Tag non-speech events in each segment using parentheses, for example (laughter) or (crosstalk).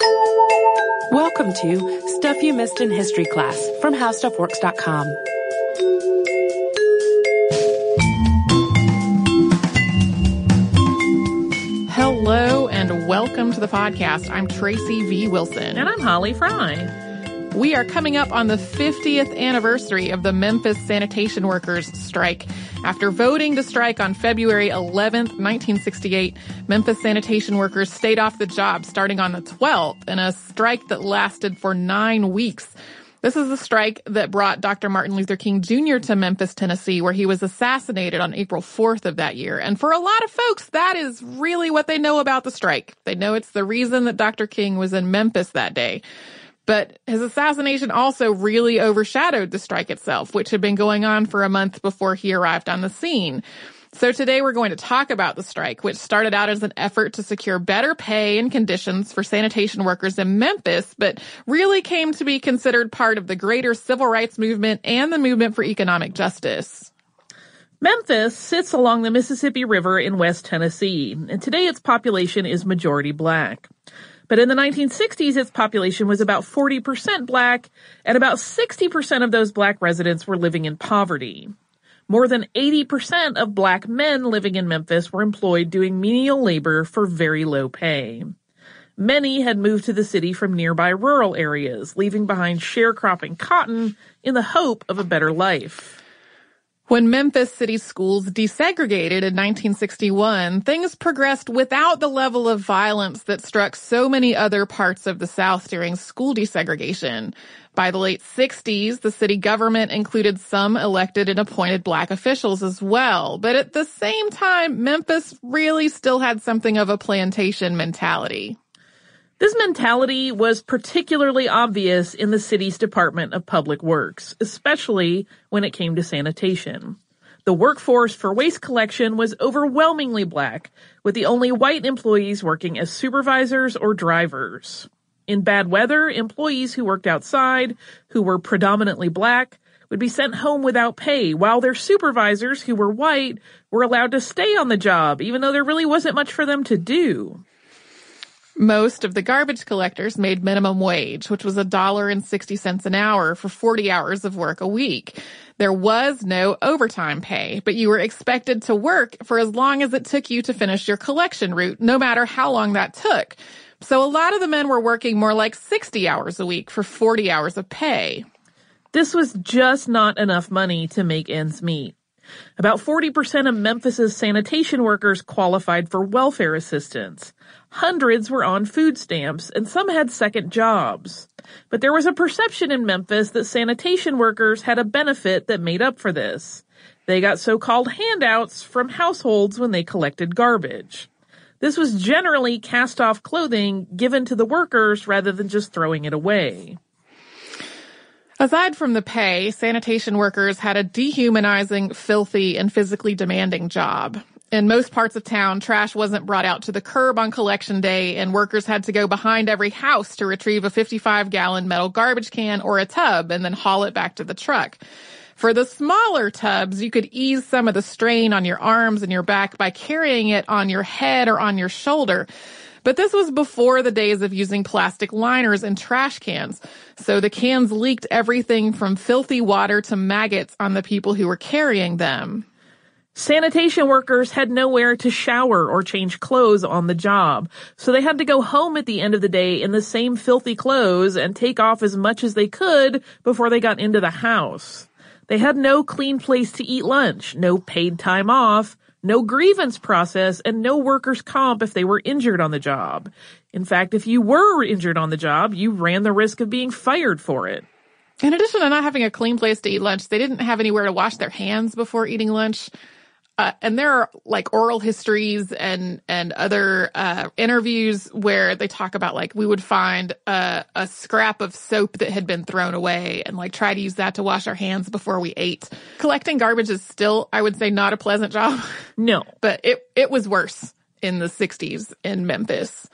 Welcome to Stuff You Missed in History class from HowStuffWorks.com. Hello and welcome to the podcast. I'm Tracy V. Wilson. And I'm Holly Fry. We are coming up on the 50th anniversary of the Memphis sanitation workers strike. After voting to strike on February 11th, 1968, Memphis sanitation workers stayed off the job starting on the 12th in a strike that lasted for nine weeks. This is the strike that brought Dr. Martin Luther King Jr. to Memphis, Tennessee, where he was assassinated on April 4th of that year. And for a lot of folks, that is really what they know about the strike. They know it's the reason that Dr. King was in Memphis that day. But his assassination also really overshadowed the strike itself, which had been going on for a month before he arrived on the scene. So today we're going to talk about the strike, which started out as an effort to secure better pay and conditions for sanitation workers in Memphis, but really came to be considered part of the greater civil rights movement and the movement for economic justice. Memphis sits along the Mississippi River in West Tennessee, and today its population is majority black. But in the 1960s, its population was about 40% black, and about 60% of those black residents were living in poverty. More than 80% of black men living in Memphis were employed doing menial labor for very low pay. Many had moved to the city from nearby rural areas, leaving behind sharecropping cotton in the hope of a better life. When Memphis City schools desegregated in 1961, things progressed without the level of violence that struck so many other parts of the South during school desegregation. By the late 60s, the city government included some elected and appointed black officials as well. But at the same time, Memphis really still had something of a plantation mentality. This mentality was particularly obvious in the city's Department of Public Works, especially when it came to sanitation. The workforce for waste collection was overwhelmingly black, with the only white employees working as supervisors or drivers. In bad weather, employees who worked outside, who were predominantly black, would be sent home without pay, while their supervisors, who were white, were allowed to stay on the job, even though there really wasn't much for them to do. Most of the garbage collectors made minimum wage, which was a dollar and 60 cents an hour for 40 hours of work a week. There was no overtime pay, but you were expected to work for as long as it took you to finish your collection route, no matter how long that took. So a lot of the men were working more like 60 hours a week for 40 hours of pay. This was just not enough money to make ends meet. About 40% of Memphis's sanitation workers qualified for welfare assistance. Hundreds were on food stamps and some had second jobs. But there was a perception in Memphis that sanitation workers had a benefit that made up for this. They got so-called handouts from households when they collected garbage. This was generally cast off clothing given to the workers rather than just throwing it away. Aside from the pay, sanitation workers had a dehumanizing, filthy, and physically demanding job. In most parts of town, trash wasn't brought out to the curb on collection day and workers had to go behind every house to retrieve a 55 gallon metal garbage can or a tub and then haul it back to the truck. For the smaller tubs, you could ease some of the strain on your arms and your back by carrying it on your head or on your shoulder. But this was before the days of using plastic liners and trash cans. So the cans leaked everything from filthy water to maggots on the people who were carrying them. Sanitation workers had nowhere to shower or change clothes on the job, so they had to go home at the end of the day in the same filthy clothes and take off as much as they could before they got into the house. They had no clean place to eat lunch, no paid time off, no grievance process, and no workers' comp if they were injured on the job. In fact, if you were injured on the job, you ran the risk of being fired for it. In addition to not having a clean place to eat lunch, they didn't have anywhere to wash their hands before eating lunch. Uh, and there are like oral histories and and other uh, interviews where they talk about like we would find a, a scrap of soap that had been thrown away and like try to use that to wash our hands before we ate. Collecting garbage is still, I would say, not a pleasant (laughs) job. No, but it it was worse in the 60s in Memphis.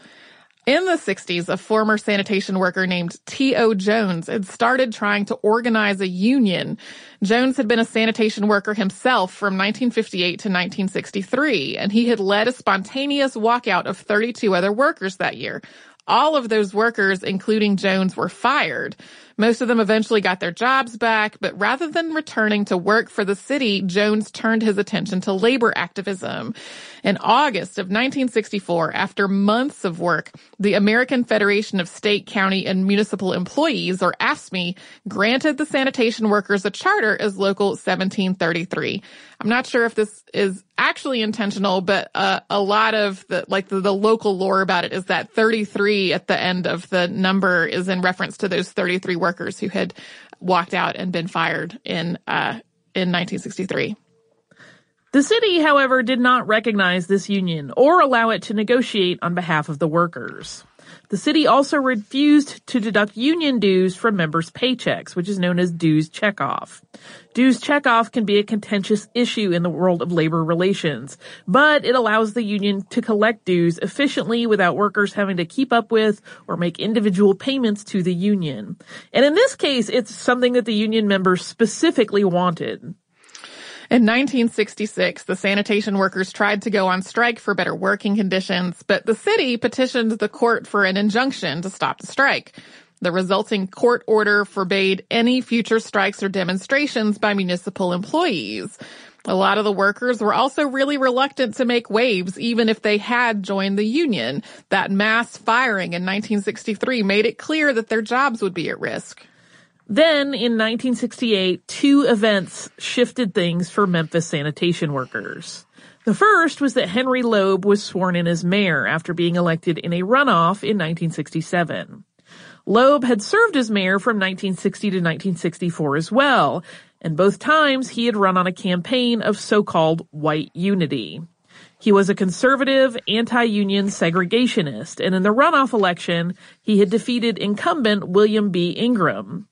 In the 60s, a former sanitation worker named T.O. Jones had started trying to organize a union. Jones had been a sanitation worker himself from 1958 to 1963, and he had led a spontaneous walkout of 32 other workers that year. All of those workers, including Jones, were fired. Most of them eventually got their jobs back, but rather than returning to work for the city, Jones turned his attention to labor activism. In August of 1964, after months of work, the American Federation of State, County, and Municipal Employees, or AFSCME, granted the sanitation workers a charter as Local 1733. I'm not sure if this is actually intentional, but uh, a lot of the like the, the local lore about it is that 33 at the end of the number is in reference to those 33 workers who had walked out and been fired in uh, in 1963. The city, however, did not recognize this union or allow it to negotiate on behalf of the workers. The city also refused to deduct union dues from members' paychecks, which is known as dues checkoff. Dues checkoff can be a contentious issue in the world of labor relations, but it allows the union to collect dues efficiently without workers having to keep up with or make individual payments to the union. And in this case, it's something that the union members specifically wanted. In 1966, the sanitation workers tried to go on strike for better working conditions, but the city petitioned the court for an injunction to stop the strike. The resulting court order forbade any future strikes or demonstrations by municipal employees. A lot of the workers were also really reluctant to make waves, even if they had joined the union. That mass firing in 1963 made it clear that their jobs would be at risk. Then in 1968, two events shifted things for Memphis sanitation workers. The first was that Henry Loeb was sworn in as mayor after being elected in a runoff in 1967. Loeb had served as mayor from 1960 to 1964 as well, and both times he had run on a campaign of so-called white unity. He was a conservative, anti-union segregationist, and in the runoff election, he had defeated incumbent William B. Ingram.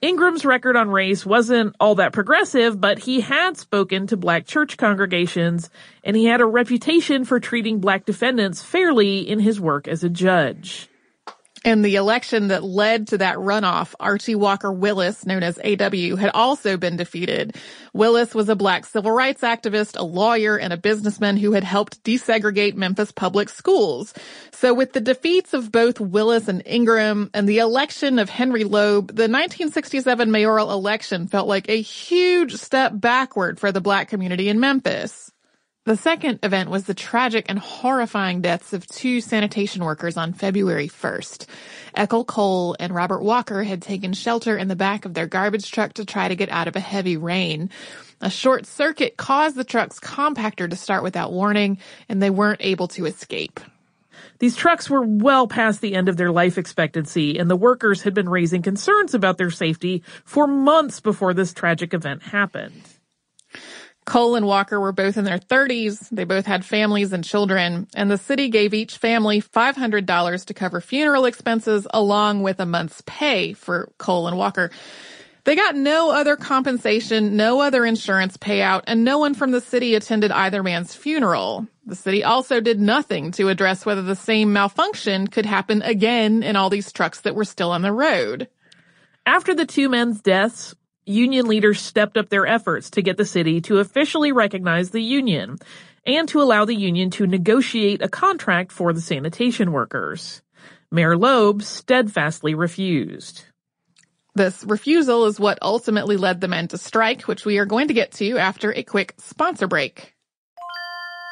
Ingram's record on race wasn't all that progressive, but he had spoken to black church congregations, and he had a reputation for treating black defendants fairly in his work as a judge. In the election that led to that runoff, Archie Walker Willis, known as AW, had also been defeated. Willis was a black civil rights activist, a lawyer, and a businessman who had helped desegregate Memphis public schools. So with the defeats of both Willis and Ingram and the election of Henry Loeb, the 1967 mayoral election felt like a huge step backward for the black community in Memphis. The second event was the tragic and horrifying deaths of two sanitation workers on February 1st. Echol Cole and Robert Walker had taken shelter in the back of their garbage truck to try to get out of a heavy rain. A short circuit caused the truck's compactor to start without warning, and they weren't able to escape. These trucks were well past the end of their life expectancy, and the workers had been raising concerns about their safety for months before this tragic event happened. Cole and Walker were both in their 30s. They both had families and children, and the city gave each family $500 to cover funeral expenses along with a month's pay for Cole and Walker. They got no other compensation, no other insurance payout, and no one from the city attended either man's funeral. The city also did nothing to address whether the same malfunction could happen again in all these trucks that were still on the road. After the two men's deaths, union leaders stepped up their efforts to get the city to officially recognize the union and to allow the union to negotiate a contract for the sanitation workers. Mayor Loeb steadfastly refused. This refusal is what ultimately led the men to strike, which we are going to get to after a quick sponsor break.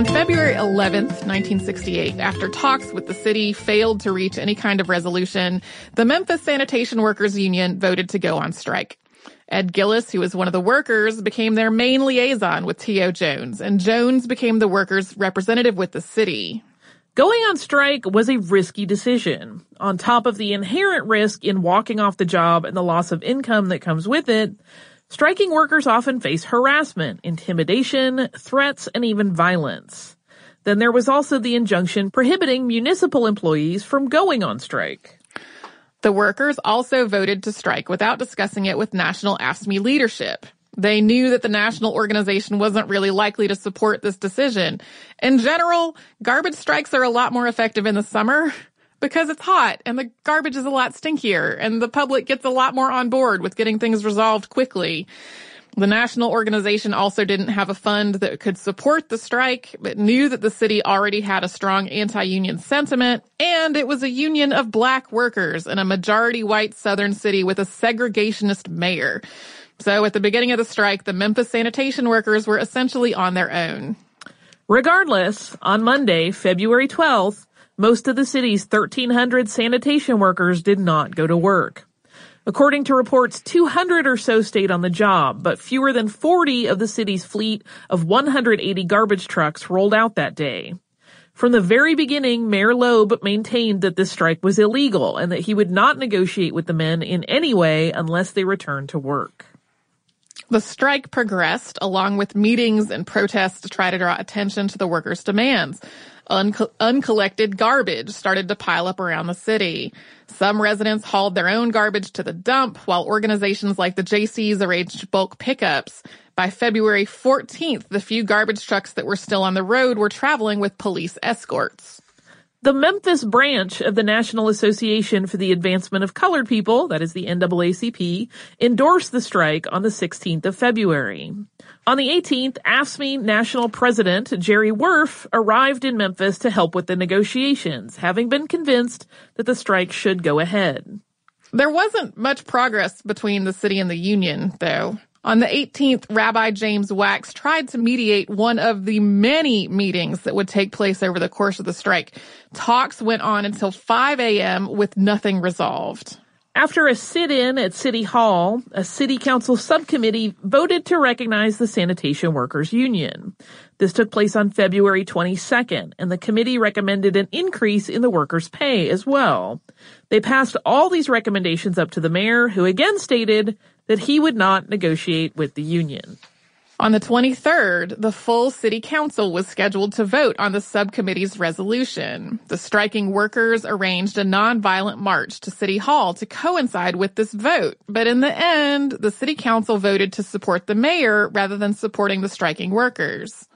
On February 11th, 1968, after talks with the city failed to reach any kind of resolution, the Memphis Sanitation Workers Union voted to go on strike. Ed Gillis, who was one of the workers, became their main liaison with T.O. Jones, and Jones became the workers' representative with the city. Going on strike was a risky decision. On top of the inherent risk in walking off the job and the loss of income that comes with it, Striking workers often face harassment, intimidation, threats, and even violence. Then there was also the injunction prohibiting municipal employees from going on strike. The workers also voted to strike without discussing it with national AFSCME leadership. They knew that the national organization wasn't really likely to support this decision. In general, garbage strikes are a lot more effective in the summer because it's hot and the garbage is a lot stinkier and the public gets a lot more on board with getting things resolved quickly. The national organization also didn't have a fund that could support the strike, but knew that the city already had a strong anti-union sentiment, and it was a union of black workers in a majority white southern city with a segregationist mayor. So at the beginning of the strike, the Memphis sanitation workers were essentially on their own. Regardless, on Monday, February 12th, most of the city's 1,300 sanitation workers did not go to work. According to reports, 200 or so stayed on the job, but fewer than 40 of the city's fleet of 180 garbage trucks rolled out that day. From the very beginning, Mayor Loeb maintained that this strike was illegal and that he would not negotiate with the men in any way unless they returned to work. The strike progressed along with meetings and protests to try to draw attention to the workers' demands. Unco- uncollected garbage started to pile up around the city. Some residents hauled their own garbage to the dump while organizations like the JCs arranged bulk pickups. By February 14th, the few garbage trucks that were still on the road were traveling with police escorts. The Memphis branch of the National Association for the Advancement of Colored People, that is the NAACP, endorsed the strike on the 16th of February. On the 18th, AFSCME National President Jerry Wurf arrived in Memphis to help with the negotiations, having been convinced that the strike should go ahead. There wasn't much progress between the city and the union, though. On the 18th, Rabbi James Wax tried to mediate one of the many meetings that would take place over the course of the strike. Talks went on until 5 a.m. with nothing resolved. After a sit-in at City Hall, a city council subcommittee voted to recognize the sanitation workers union. This took place on February 22nd, and the committee recommended an increase in the workers' pay as well. They passed all these recommendations up to the mayor, who again stated that he would not negotiate with the union. On the 23rd, the full city council was scheduled to vote on the subcommittee's resolution. The striking workers arranged a nonviolent march to City Hall to coincide with this vote. But in the end, the city council voted to support the mayor rather than supporting the striking workers.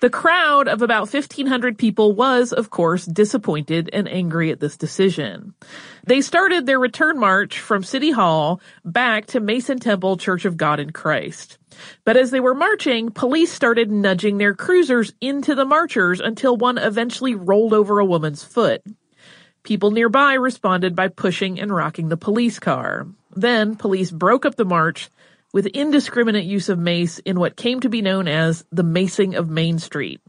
The crowd of about 1500 people was, of course, disappointed and angry at this decision. They started their return march from City Hall back to Mason Temple Church of God in Christ. But as they were marching, police started nudging their cruisers into the marchers until one eventually rolled over a woman's foot. People nearby responded by pushing and rocking the police car. Then police broke up the march with indiscriminate use of mace in what came to be known as the macing of Main Street.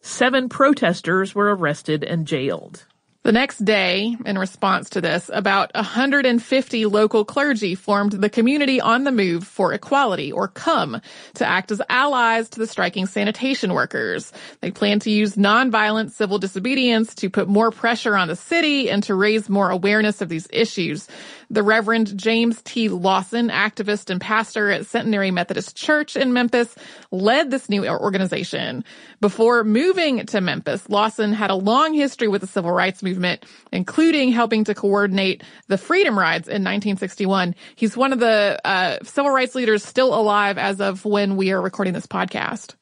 Seven protesters were arrested and jailed. The next day, in response to this, about 150 local clergy formed the Community on the Move for Equality, or COME, to act as allies to the striking sanitation workers. They plan to use nonviolent civil disobedience to put more pressure on the city and to raise more awareness of these issues. The Reverend James T. Lawson, activist and pastor at Centenary Methodist Church in Memphis, led this new organization. Before moving to Memphis, Lawson had a long history with the civil rights movement, including helping to coordinate the Freedom Rides in 1961. He's one of the uh, civil rights leaders still alive as of when we are recording this podcast.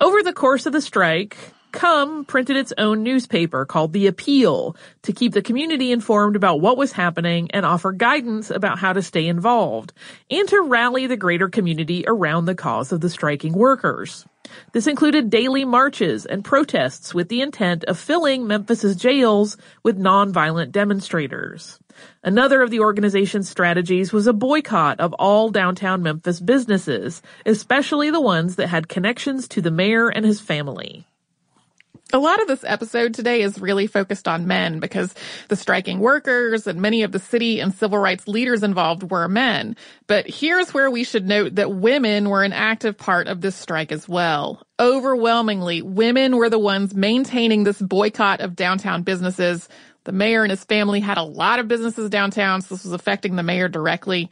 Over the course of the strike, Come printed its own newspaper called The Appeal to keep the community informed about what was happening and offer guidance about how to stay involved and to rally the greater community around the cause of the striking workers. This included daily marches and protests with the intent of filling Memphis's jails with nonviolent demonstrators. Another of the organization's strategies was a boycott of all downtown Memphis businesses, especially the ones that had connections to the mayor and his family. A lot of this episode today is really focused on men because the striking workers and many of the city and civil rights leaders involved were men. But here's where we should note that women were an active part of this strike as well. Overwhelmingly, women were the ones maintaining this boycott of downtown businesses. The mayor and his family had a lot of businesses downtown, so this was affecting the mayor directly.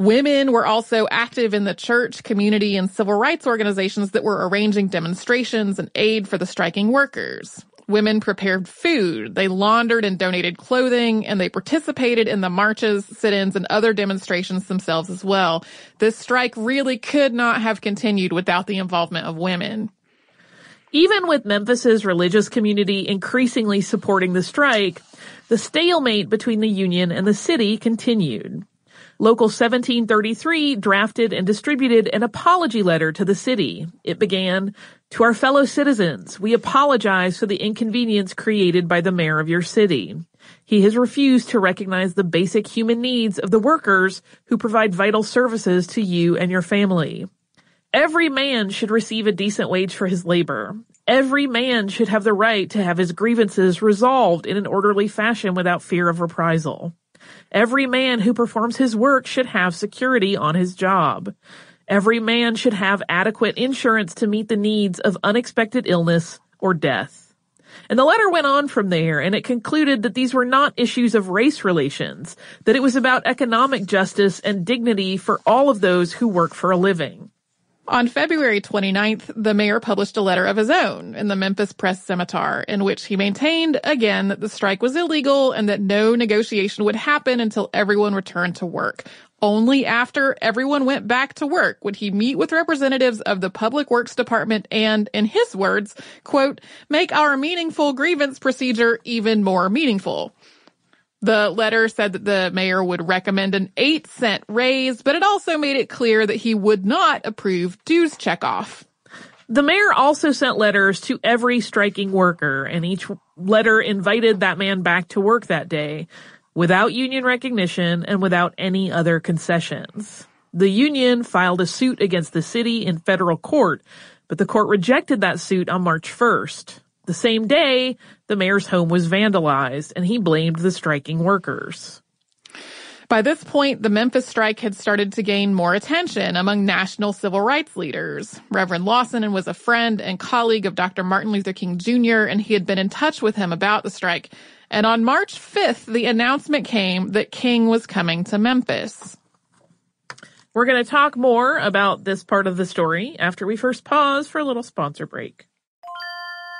Women were also active in the church, community, and civil rights organizations that were arranging demonstrations and aid for the striking workers. Women prepared food, they laundered and donated clothing, and they participated in the marches, sit-ins, and other demonstrations themselves as well. This strike really could not have continued without the involvement of women. Even with Memphis's religious community increasingly supporting the strike, the stalemate between the union and the city continued. Local 1733 drafted and distributed an apology letter to the city. It began, To our fellow citizens, we apologize for the inconvenience created by the mayor of your city. He has refused to recognize the basic human needs of the workers who provide vital services to you and your family. Every man should receive a decent wage for his labor. Every man should have the right to have his grievances resolved in an orderly fashion without fear of reprisal. Every man who performs his work should have security on his job. Every man should have adequate insurance to meet the needs of unexpected illness or death. And the letter went on from there and it concluded that these were not issues of race relations, that it was about economic justice and dignity for all of those who work for a living. On February 29th, the mayor published a letter of his own in the Memphis Press Scimitar in which he maintained again that the strike was illegal and that no negotiation would happen until everyone returned to work. Only after everyone went back to work would he meet with representatives of the Public Works Department and, in his words, quote, make our meaningful grievance procedure even more meaningful. The letter said that the mayor would recommend an 8 cent raise, but it also made it clear that he would not approve dues checkoff. The mayor also sent letters to every striking worker, and each letter invited that man back to work that day without union recognition and without any other concessions. The union filed a suit against the city in federal court, but the court rejected that suit on March 1st. The same day, the mayor's home was vandalized and he blamed the striking workers. By this point, the Memphis strike had started to gain more attention among national civil rights leaders. Reverend Lawson was a friend and colleague of Dr. Martin Luther King Jr., and he had been in touch with him about the strike. And on March 5th, the announcement came that King was coming to Memphis. We're going to talk more about this part of the story after we first pause for a little sponsor break.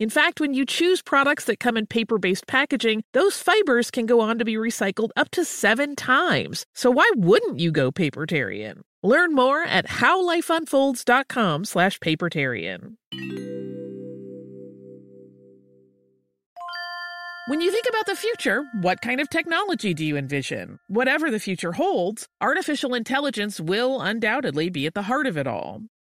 In fact, when you choose products that come in paper based packaging, those fibers can go on to be recycled up to seven times. So why wouldn't you go papertarian? Learn more at howlifeunfolds.com slash papertarian. When you think about the future, what kind of technology do you envision? Whatever the future holds, artificial intelligence will undoubtedly be at the heart of it all.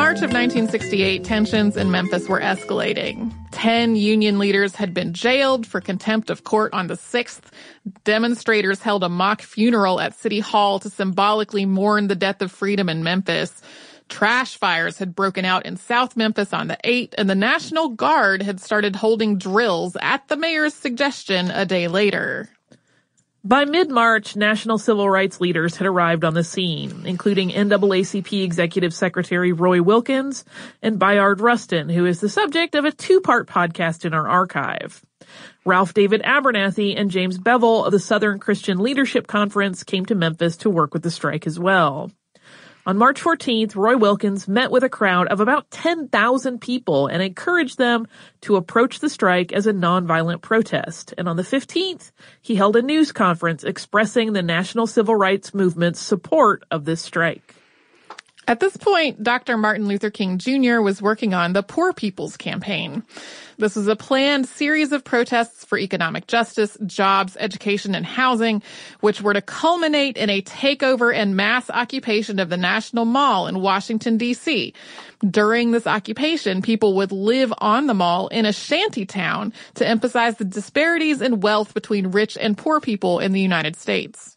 March of 1968, tensions in Memphis were escalating. Ten union leaders had been jailed for contempt of court on the 6th. Demonstrators held a mock funeral at City Hall to symbolically mourn the death of freedom in Memphis. Trash fires had broken out in South Memphis on the 8th, and the National Guard had started holding drills at the mayor's suggestion a day later. By mid-March, national civil rights leaders had arrived on the scene, including NAACP Executive Secretary Roy Wilkins and Bayard Rustin, who is the subject of a two-part podcast in our archive. Ralph David Abernathy and James Bevel of the Southern Christian Leadership Conference came to Memphis to work with the strike as well. On March 14th, Roy Wilkins met with a crowd of about 10,000 people and encouraged them to approach the strike as a nonviolent protest. And on the 15th, he held a news conference expressing the national civil rights movement's support of this strike. At this point, Dr. Martin Luther King Jr. was working on the Poor People's Campaign. This was a planned series of protests for economic justice, jobs, education, and housing, which were to culminate in a takeover and mass occupation of the National Mall in Washington, D.C. During this occupation, people would live on the mall in a shanty town to emphasize the disparities in wealth between rich and poor people in the United States.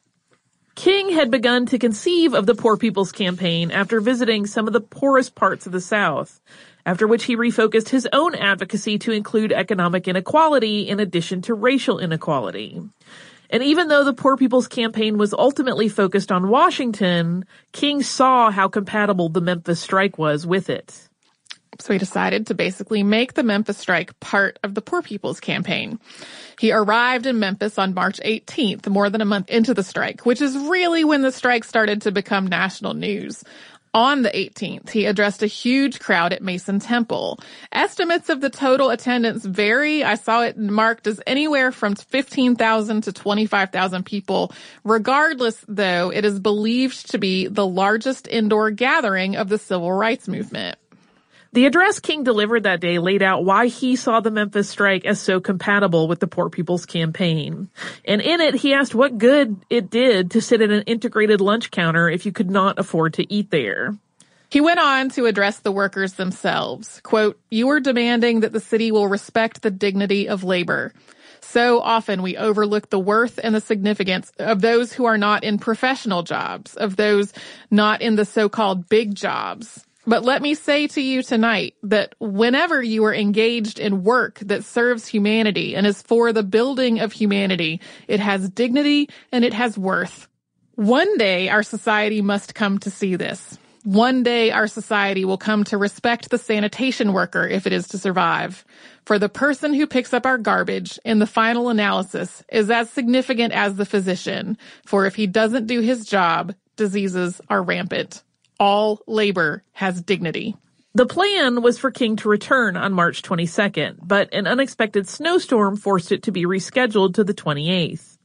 King had begun to conceive of the Poor People's Campaign after visiting some of the poorest parts of the South, after which he refocused his own advocacy to include economic inequality in addition to racial inequality. And even though the Poor People's Campaign was ultimately focused on Washington, King saw how compatible the Memphis strike was with it. So he decided to basically make the Memphis strike part of the Poor People's Campaign. He arrived in Memphis on March 18th, more than a month into the strike, which is really when the strike started to become national news. On the 18th, he addressed a huge crowd at Mason Temple. Estimates of the total attendance vary. I saw it marked as anywhere from 15,000 to 25,000 people. Regardless, though, it is believed to be the largest indoor gathering of the civil rights movement. The address King delivered that day laid out why he saw the Memphis strike as so compatible with the Poor People's Campaign. And in it, he asked what good it did to sit at an integrated lunch counter if you could not afford to eat there. He went on to address the workers themselves. Quote, you are demanding that the city will respect the dignity of labor. So often we overlook the worth and the significance of those who are not in professional jobs, of those not in the so-called big jobs. But let me say to you tonight that whenever you are engaged in work that serves humanity and is for the building of humanity, it has dignity and it has worth. One day our society must come to see this. One day our society will come to respect the sanitation worker if it is to survive. For the person who picks up our garbage in the final analysis is as significant as the physician. For if he doesn't do his job, diseases are rampant all labor has dignity. The plan was for King to return on March 22nd, but an unexpected snowstorm forced it to be rescheduled to the 28th.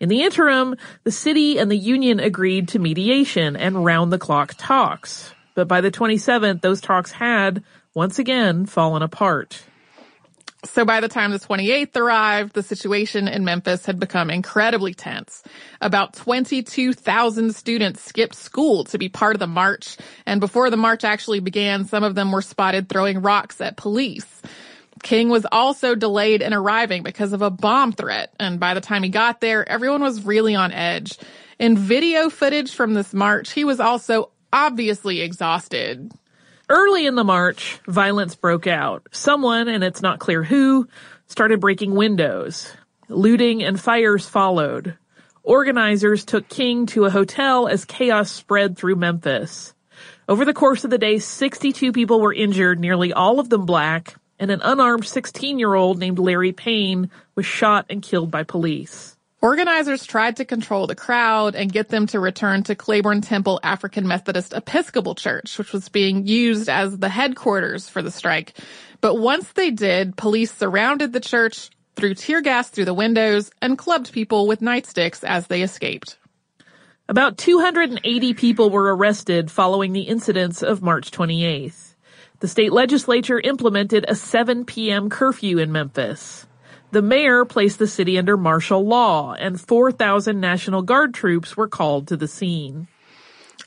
In the interim, the city and the union agreed to mediation and round the clock talks. But by the 27th, those talks had, once again, fallen apart. So by the time the 28th arrived, the situation in Memphis had become incredibly tense. About 22,000 students skipped school to be part of the march. And before the march actually began, some of them were spotted throwing rocks at police. King was also delayed in arriving because of a bomb threat. And by the time he got there, everyone was really on edge. In video footage from this march, he was also obviously exhausted. Early in the march, violence broke out. Someone, and it's not clear who, started breaking windows. Looting and fires followed. Organizers took King to a hotel as chaos spread through Memphis. Over the course of the day, 62 people were injured, nearly all of them black, and an unarmed 16 year old named Larry Payne was shot and killed by police. Organizers tried to control the crowd and get them to return to Clayborn Temple African Methodist Episcopal Church, which was being used as the headquarters for the strike. But once they did, police surrounded the church, threw tear gas through the windows, and clubbed people with nightsticks as they escaped. About 280 people were arrested following the incidents of March 28th. The state legislature implemented a 7 p.m. curfew in Memphis. The mayor placed the city under martial law and 4,000 National Guard troops were called to the scene.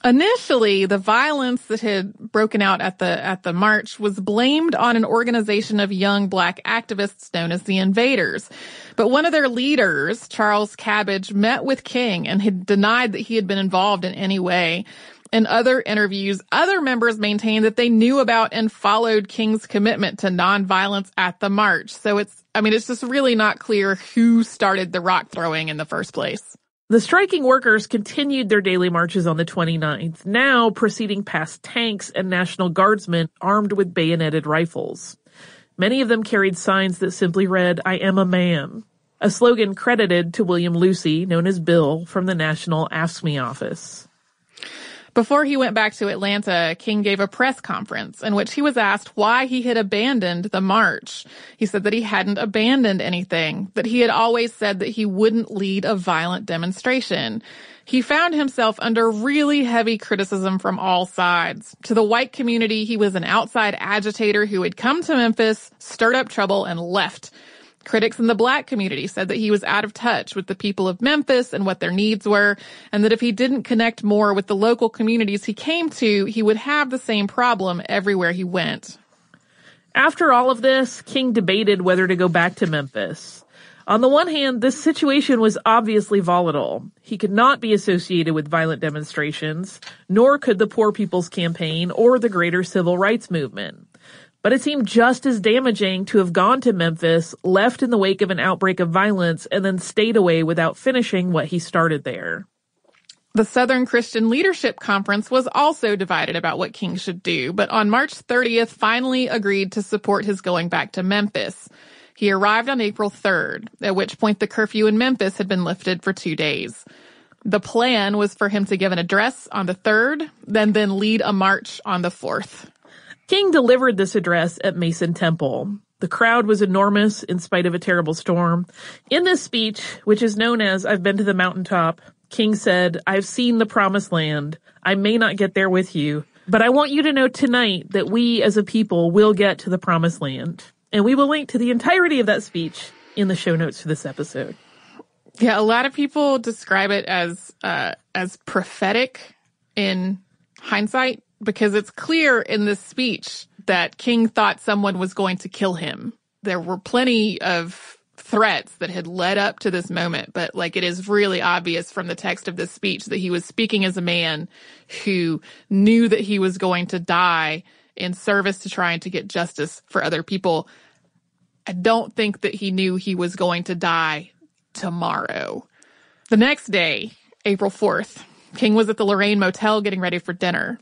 Initially, the violence that had broken out at the at the march was blamed on an organization of young black activists known as the Invaders. But one of their leaders, Charles Cabbage, met with King and had denied that he had been involved in any way. In other interviews, other members maintained that they knew about and followed King's commitment to nonviolence at the march. So it's, I mean, it's just really not clear who started the rock throwing in the first place. The striking workers continued their daily marches on the 29th, now proceeding past tanks and National Guardsmen armed with bayoneted rifles. Many of them carried signs that simply read, I am a man, a slogan credited to William Lucy, known as Bill, from the National AFSCME office. Before he went back to Atlanta, King gave a press conference in which he was asked why he had abandoned the march. He said that he hadn't abandoned anything, that he had always said that he wouldn't lead a violent demonstration. He found himself under really heavy criticism from all sides. To the white community, he was an outside agitator who had come to Memphis, stirred up trouble, and left. Critics in the black community said that he was out of touch with the people of Memphis and what their needs were, and that if he didn't connect more with the local communities he came to, he would have the same problem everywhere he went. After all of this, King debated whether to go back to Memphis. On the one hand, this situation was obviously volatile. He could not be associated with violent demonstrations, nor could the Poor People's Campaign or the greater civil rights movement. But it seemed just as damaging to have gone to Memphis, left in the wake of an outbreak of violence, and then stayed away without finishing what he started there. The Southern Christian Leadership Conference was also divided about what King should do, but on March 30th finally agreed to support his going back to Memphis. He arrived on April 3rd, at which point the curfew in Memphis had been lifted for two days. The plan was for him to give an address on the 3rd, then then lead a march on the 4th. King delivered this address at Mason Temple. The crowd was enormous in spite of a terrible storm. In this speech, which is known as I've been to the mountaintop, King said, I've seen the promised land. I may not get there with you, but I want you to know tonight that we as a people will get to the promised land. And we will link to the entirety of that speech in the show notes for this episode. Yeah, a lot of people describe it as uh, as prophetic in hindsight because it's clear in this speech that King thought someone was going to kill him. There were plenty of threats that had led up to this moment, but like it is really obvious from the text of this speech that he was speaking as a man who knew that he was going to die in service to trying to get justice for other people. I don't think that he knew he was going to die tomorrow. The next day, April 4th, King was at the Lorraine Motel getting ready for dinner.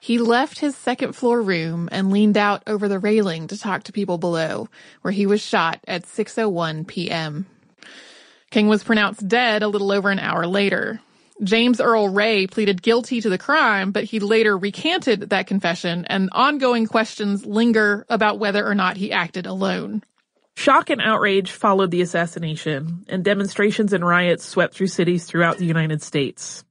He left his second floor room and leaned out over the railing to talk to people below, where he was shot at 6:01 p.m. King was pronounced dead a little over an hour later. James Earl Ray pleaded guilty to the crime, but he later recanted that confession and ongoing questions linger about whether or not he acted alone. Shock and outrage followed the assassination, and demonstrations and riots swept through cities throughout the United States.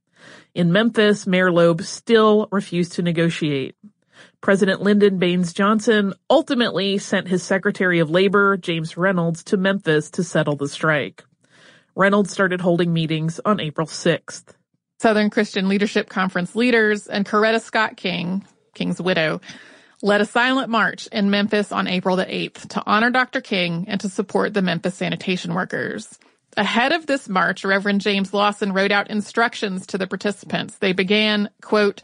In Memphis, Mayor Loeb still refused to negotiate. President Lyndon Baines Johnson ultimately sent his Secretary of Labor, James Reynolds, to Memphis to settle the strike. Reynolds started holding meetings on April 6th. Southern Christian Leadership Conference leaders and Coretta Scott King, King's widow, led a silent march in Memphis on April the 8th to honor Dr. King and to support the Memphis sanitation workers. Ahead of this march, Reverend James Lawson wrote out instructions to the participants. They began, quote,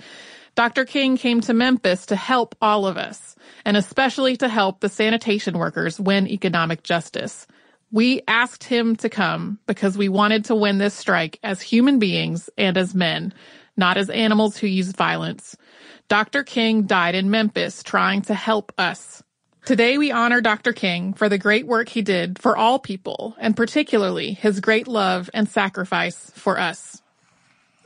Dr. King came to Memphis to help all of us, and especially to help the sanitation workers win economic justice. We asked him to come because we wanted to win this strike as human beings and as men, not as animals who use violence. Dr. King died in Memphis trying to help us. Today we honor Dr. King for the great work he did for all people, and particularly his great love and sacrifice for us.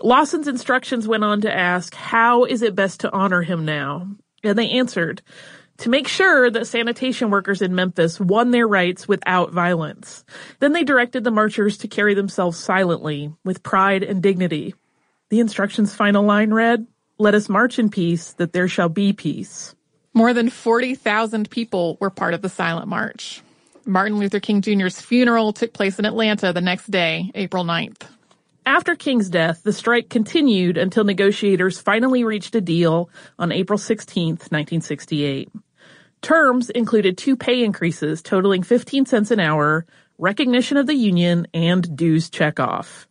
Lawson's instructions went on to ask, how is it best to honor him now? And they answered, to make sure that sanitation workers in Memphis won their rights without violence. Then they directed the marchers to carry themselves silently, with pride and dignity. The instructions' final line read, Let us march in peace, that there shall be peace. More than 40,000 people were part of the silent march. Martin Luther King Jr.'s funeral took place in Atlanta the next day, April 9th. After King's death, the strike continued until negotiators finally reached a deal on April 16, 1968. Terms included two pay increases totaling 15 cents an hour, recognition of the union, and dues checkoff.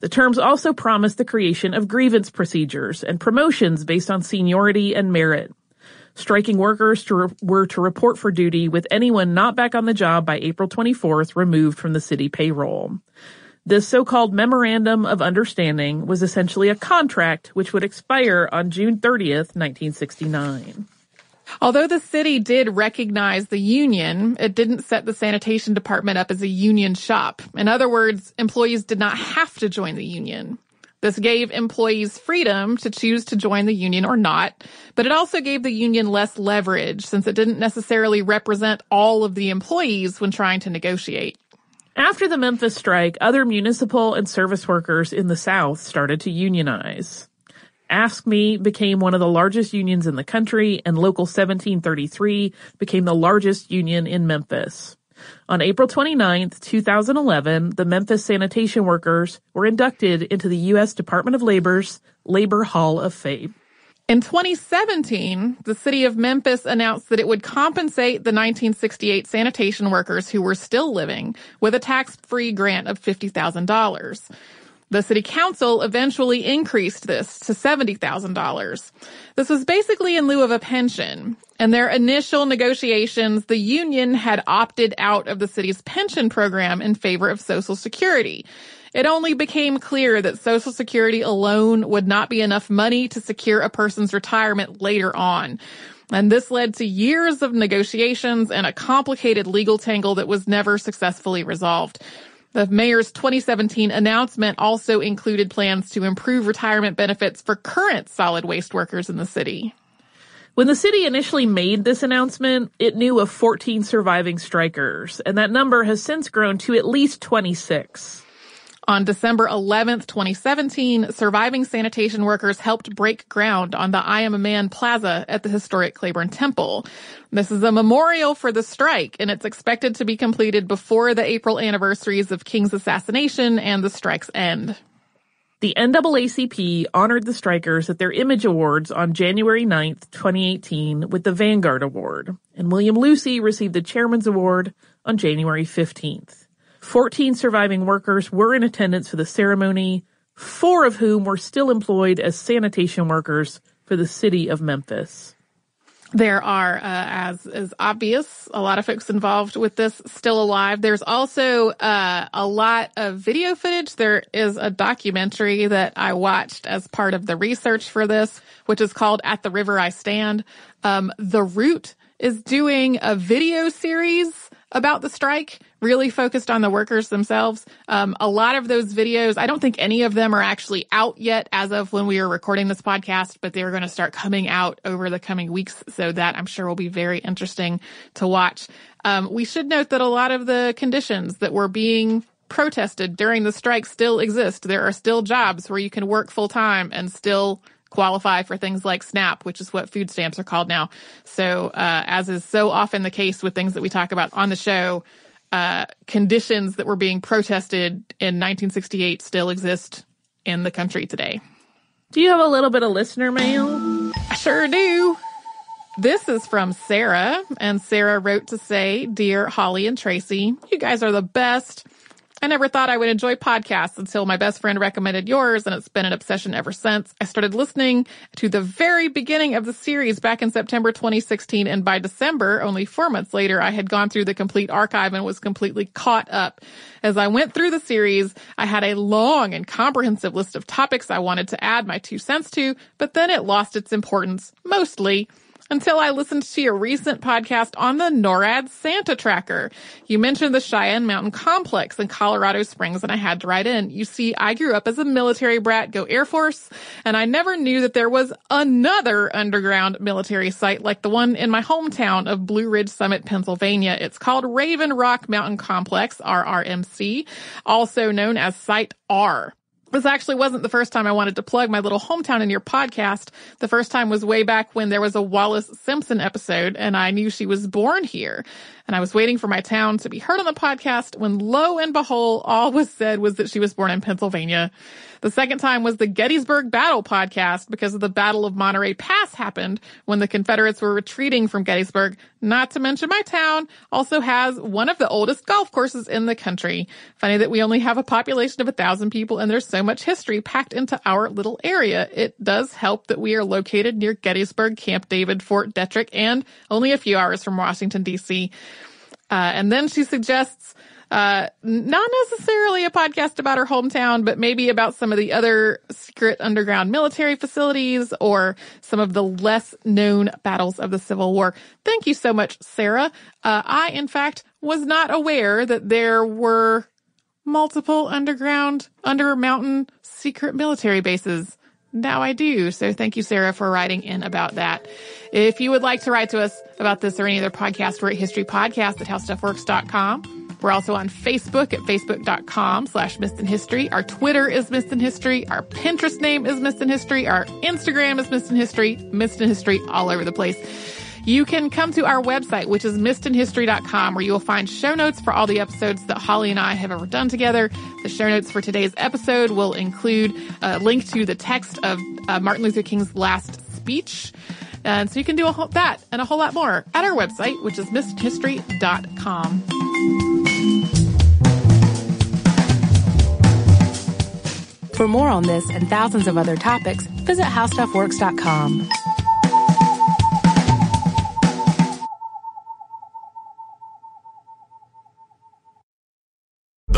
The terms also promised the creation of grievance procedures and promotions based on seniority and merit. Striking workers to re- were to report for duty with anyone not back on the job by April 24th removed from the city payroll. This so-called Memorandum of Understanding was essentially a contract which would expire on June 30th, 1969. Although the city did recognize the union, it didn't set the sanitation department up as a union shop. In other words, employees did not have to join the union. This gave employees freedom to choose to join the union or not, but it also gave the union less leverage since it didn't necessarily represent all of the employees when trying to negotiate. After the Memphis strike, other municipal and service workers in the South started to unionize. AFSCME became one of the largest unions in the country, and Local 1733 became the largest union in Memphis. On April 29, 2011, the Memphis sanitation workers were inducted into the U.S. Department of Labor's Labor Hall of Fame. In 2017, the city of Memphis announced that it would compensate the 1968 sanitation workers who were still living with a tax-free grant of $50,000. The city council eventually increased this to $70,000. This was basically in lieu of a pension. In their initial negotiations, the union had opted out of the city's pension program in favor of Social Security. It only became clear that Social Security alone would not be enough money to secure a person's retirement later on. And this led to years of negotiations and a complicated legal tangle that was never successfully resolved. The mayor's 2017 announcement also included plans to improve retirement benefits for current solid waste workers in the city. When the city initially made this announcement, it knew of 14 surviving strikers, and that number has since grown to at least 26. On December 11th, 2017, surviving sanitation workers helped break ground on the I Am a Man Plaza at the historic Clayborn Temple. This is a memorial for the strike, and it's expected to be completed before the April anniversaries of King's assassination and the strike's end. The NAACP honored the strikers at their Image Awards on January 9th, 2018 with the Vanguard Award, and William Lucy received the Chairman's Award on January 15th. 14 surviving workers were in attendance for the ceremony, four of whom were still employed as sanitation workers for the city of Memphis. There are, uh, as is obvious, a lot of folks involved with this still alive. There's also uh, a lot of video footage. There is a documentary that I watched as part of the research for this, which is called At the River I Stand. Um, the Root is doing a video series about the strike, really focused on the workers themselves. Um, a lot of those videos, I don't think any of them are actually out yet as of when we are recording this podcast, but they're going to start coming out over the coming weeks. So that I'm sure will be very interesting to watch. Um, we should note that a lot of the conditions that were being protested during the strike still exist. There are still jobs where you can work full time and still qualify for things like SNAP, which is what food stamps are called now. So, uh, as is so often the case with things that we talk about on the show, uh, conditions that were being protested in 1968 still exist in the country today. Do you have a little bit of listener mail? I sure do. This is from Sarah, and Sarah wrote to say, Dear Holly and Tracy, you guys are the best. I never thought I would enjoy podcasts until my best friend recommended yours, and it's been an obsession ever since. I started listening to the very beginning of the series back in September 2016, and by December, only four months later, I had gone through the complete archive and was completely caught up. As I went through the series, I had a long and comprehensive list of topics I wanted to add my two cents to, but then it lost its importance, mostly until I listened to your recent podcast on the NORAD Santa Tracker. You mentioned the Cheyenne Mountain Complex in Colorado Springs and I had to write in. You see, I grew up as a military brat, go Air Force, and I never knew that there was another underground military site like the one in my hometown of Blue Ridge Summit, Pennsylvania. It's called Raven Rock Mountain Complex, RRMC, also known as Site R. This actually wasn't the first time I wanted to plug my little hometown in your podcast. The first time was way back when there was a Wallis Simpson episode and I knew she was born here. And I was waiting for my town to be heard on the podcast when lo and behold, all was said was that she was born in Pennsylvania. The second time was the Gettysburg Battle podcast because of the Battle of Monterey Pass happened when the Confederates were retreating from Gettysburg. Not to mention my town also has one of the oldest golf courses in the country. Funny that we only have a population of a thousand people and there's so much history packed into our little area. It does help that we are located near Gettysburg, Camp David, Fort Detrick, and only a few hours from Washington DC. Uh, and then she suggests uh, not necessarily a podcast about her hometown, but maybe about some of the other secret underground military facilities or some of the less known battles of the Civil War. Thank you so much, Sarah. Uh, I, in fact, was not aware that there were multiple underground, under mountain secret military bases. Now I do. So thank you, Sarah, for writing in about that. If you would like to write to us about this or any other podcast, we're at historypodcast at howstuffworks.com. We're also on Facebook at facebook.com slash missed in history. Our Twitter is missed in history. Our Pinterest name is missed in history. Our Instagram is missed in history. Missed in history all over the place. You can come to our website, which is missedinhistory.com, where you will find show notes for all the episodes that Holly and I have ever done together. The show notes for today's episode will include a link to the text of uh, Martin Luther King's last speech. And so you can do whole, that and a whole lot more at our website, which is missedhistory.com. For more on this and thousands of other topics, visit howstuffworks.com.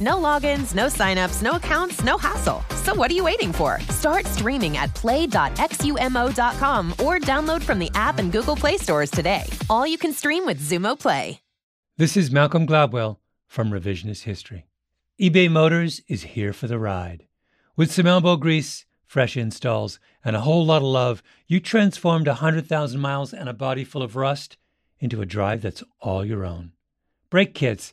No logins, no signups, no accounts, no hassle. So what are you waiting for? Start streaming at play.xumo.com or download from the app and Google Play stores today. All you can stream with Xumo Play. This is Malcolm Gladwell from Revisionist History. eBay Motors is here for the ride. With some elbow grease, fresh installs, and a whole lot of love, you transformed 100,000 miles and a body full of rust into a drive that's all your own. Brake kits,